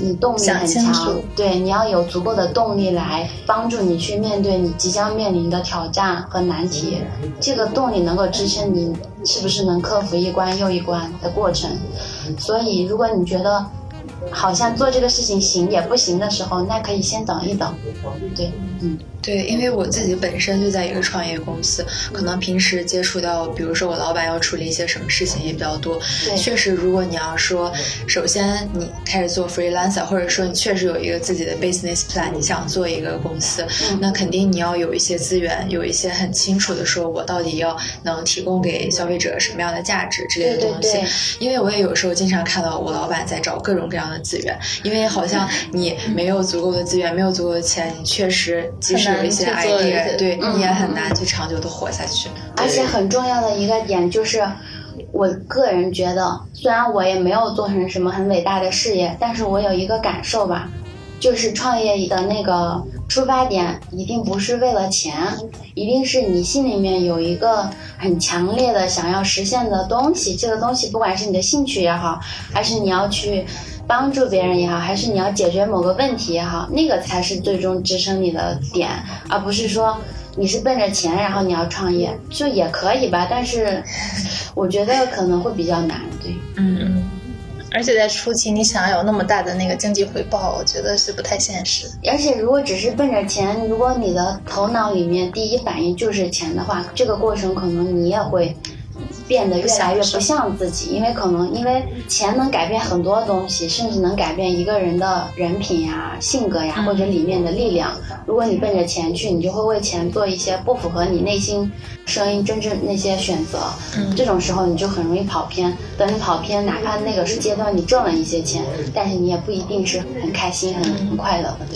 你动力很强，对，你要有足够的动力来帮助你去面对你即将面临的挑战和难题。这个动力能够支撑你，是不是能克服一关又一关的过程？所以，如果你觉得好像做这个事情行也不行的时候，那可以先等一等。对，嗯。对，因为我自己本身就在一个创业公司，可能平时接触到，比如说我老板要处理一些什么事情也比较多。对，确实，如果你要说，首先你开始做 freelancer，或者说你确实有一个自己的 business plan，你想做一个公司，那肯定你要有一些资源，有一些很清楚的说，我到底要能提供给消费者什么样的价值之类的东西。对对对。因为我也有时候经常看到我老板在找各种各样的资源，因为好像你没有足够的资源，没有足够的钱，你确实即使。有一些 idea，对你也很难去长久的活下去。而且很重要的一个点就是，我个人觉得，虽然我也没有做成什么很伟大的事业，但是我有一个感受吧，就是创业的那个出发点一定不是为了钱，一定是你心里面有一个很强烈的想要实现的东西。这个东西不管是你的兴趣也好，还是你要去。帮助别人也好，还是你要解决某个问题也好，那个才是最终支撑你的点，而不是说你是奔着钱，然后你要创业，就也可以吧。但是我觉得可能会比较难，对。嗯嗯。而且在初期，你想要有那么大的那个经济回报，我觉得是不太现实。而且如果只是奔着钱，如果你的头脑里面第一反应就是钱的话，这个过程可能你也会。变得越来越不像自己，因为可能因为钱能改变很多东西，甚至能改变一个人的人品呀、性格呀，或者里面的力量。如果你奔着钱去，你就会为钱做一些不符合你内心声音真正那些选择。嗯这种时候你就很容易跑偏。等你跑偏，哪怕那个是阶段你挣了一些钱，但是你也不一定是很开心、很很快乐的。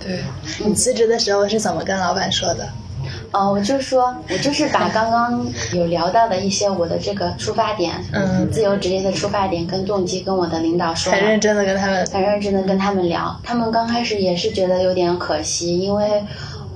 对，对你辞职的时候是怎么跟老板说的？哦，我就说，我就是把刚刚有聊到的一些我的这个出发点，嗯，自由职业的出发点跟动机，跟我的领导说，很认真的跟他们，很认真的跟他们聊。他们刚开始也是觉得有点可惜，因为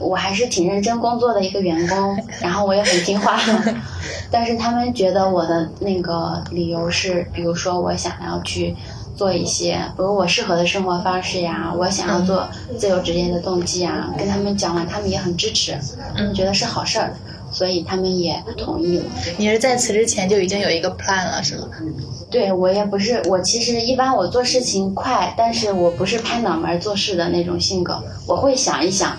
我还是挺认真工作的一个员工，[LAUGHS] 然后我也很听话，[LAUGHS] 但是他们觉得我的那个理由是，比如说我想要去。做一些比如我适合的生活方式呀，我想要做自由职业的动机啊，跟他们讲完，他们也很支持，嗯，觉得是好事儿，所以他们也同意了。你是在辞职前就已经有一个 plan 了，是吗？对我也不是，我其实一般我做事情快，但是我不是拍脑门做事的那种性格，我会想一想，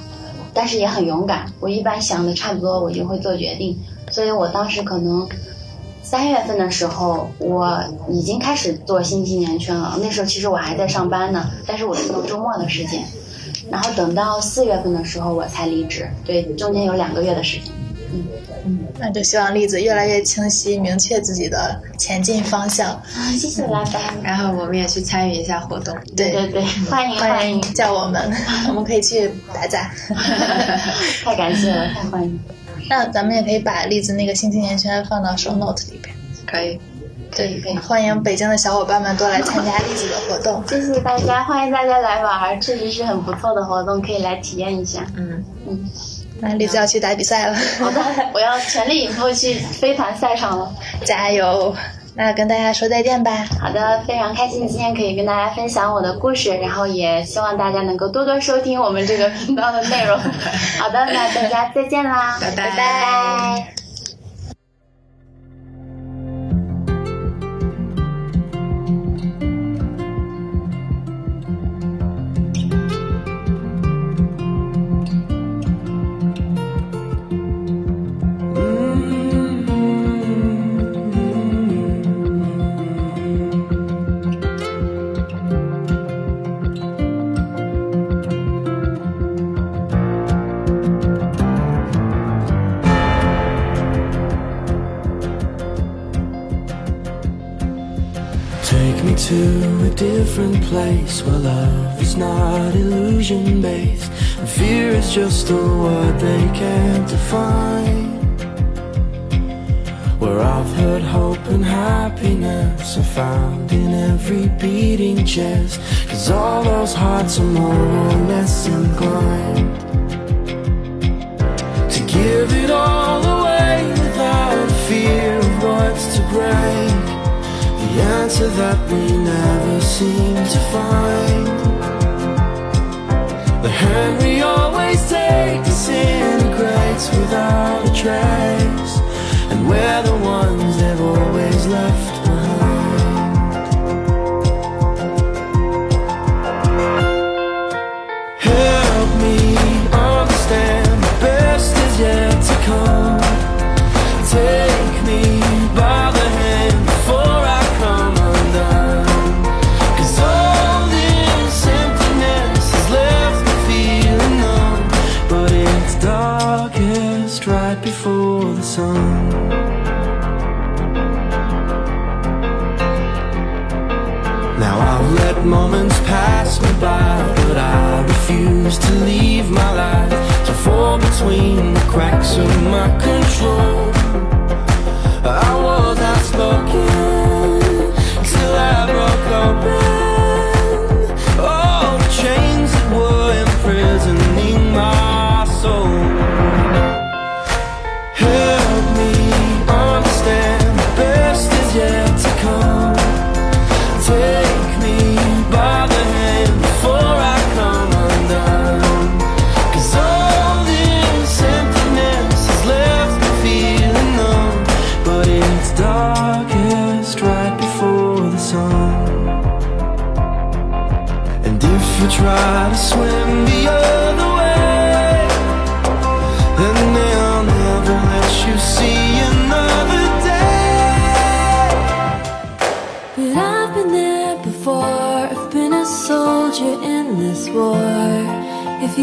但是也很勇敢。我一般想的差不多，我就会做决定。所以我当时可能。三月份的时候，我已经开始做新青年圈了。那时候其实我还在上班呢，但是我是用周末的时间。然后等到四月份的时候，我才离职。对，中间有两个月的时间。嗯嗯，那就希望栗子越来越清晰，明确自己的前进方向。啊，谢谢老板。然后我们也去参与一下活动。对对对，[LAUGHS] 欢迎欢迎，叫我们，[LAUGHS] 我们可以去打杂。太感谢了，太欢迎。那咱们也可以把栗子那个新青年圈放到 show note 里边，可以，对，可以。欢迎北京的小伙伴们多来参加栗子的活动，谢谢大家，欢迎大家来玩，确实是很不错的活动，可以来体验一下。嗯嗯，那栗子要去打比赛了，好的，我要全力以赴去飞盘赛场了，[LAUGHS] 加油！那跟大家说再见吧。好的，非常开心今天可以跟大家分享我的故事，然后也希望大家能够多多收听我们这个频道的内容。[LAUGHS] 好的，那大家再见啦，拜拜。Place where love is not illusion based and fear is just a word they can't define. Where I've heard hope and happiness are found in every beating chest. Cause all those hearts are more or less inclined to give it all away without fear of what's to break the answer that we never seem to find. The hand we always take disintegrates without a trace, and we're the ones they've always left Now I've let moments pass me by, but I refuse to leave my life to fall between the cracks of my control.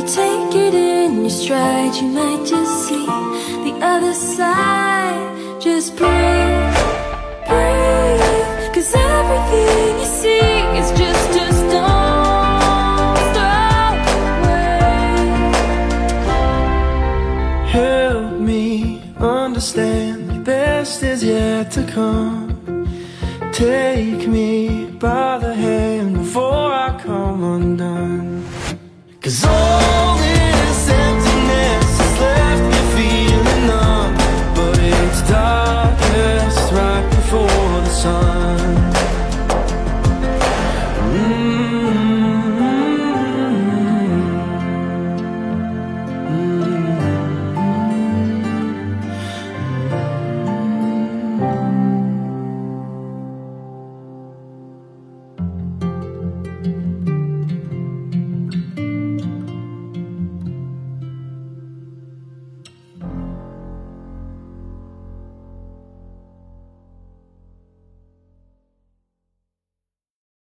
Take it in your stride, you might just see the other side. Just breathe, breathe. Cause everything you see is just a stone's throw away. Help me understand the best is yet to come. Take me by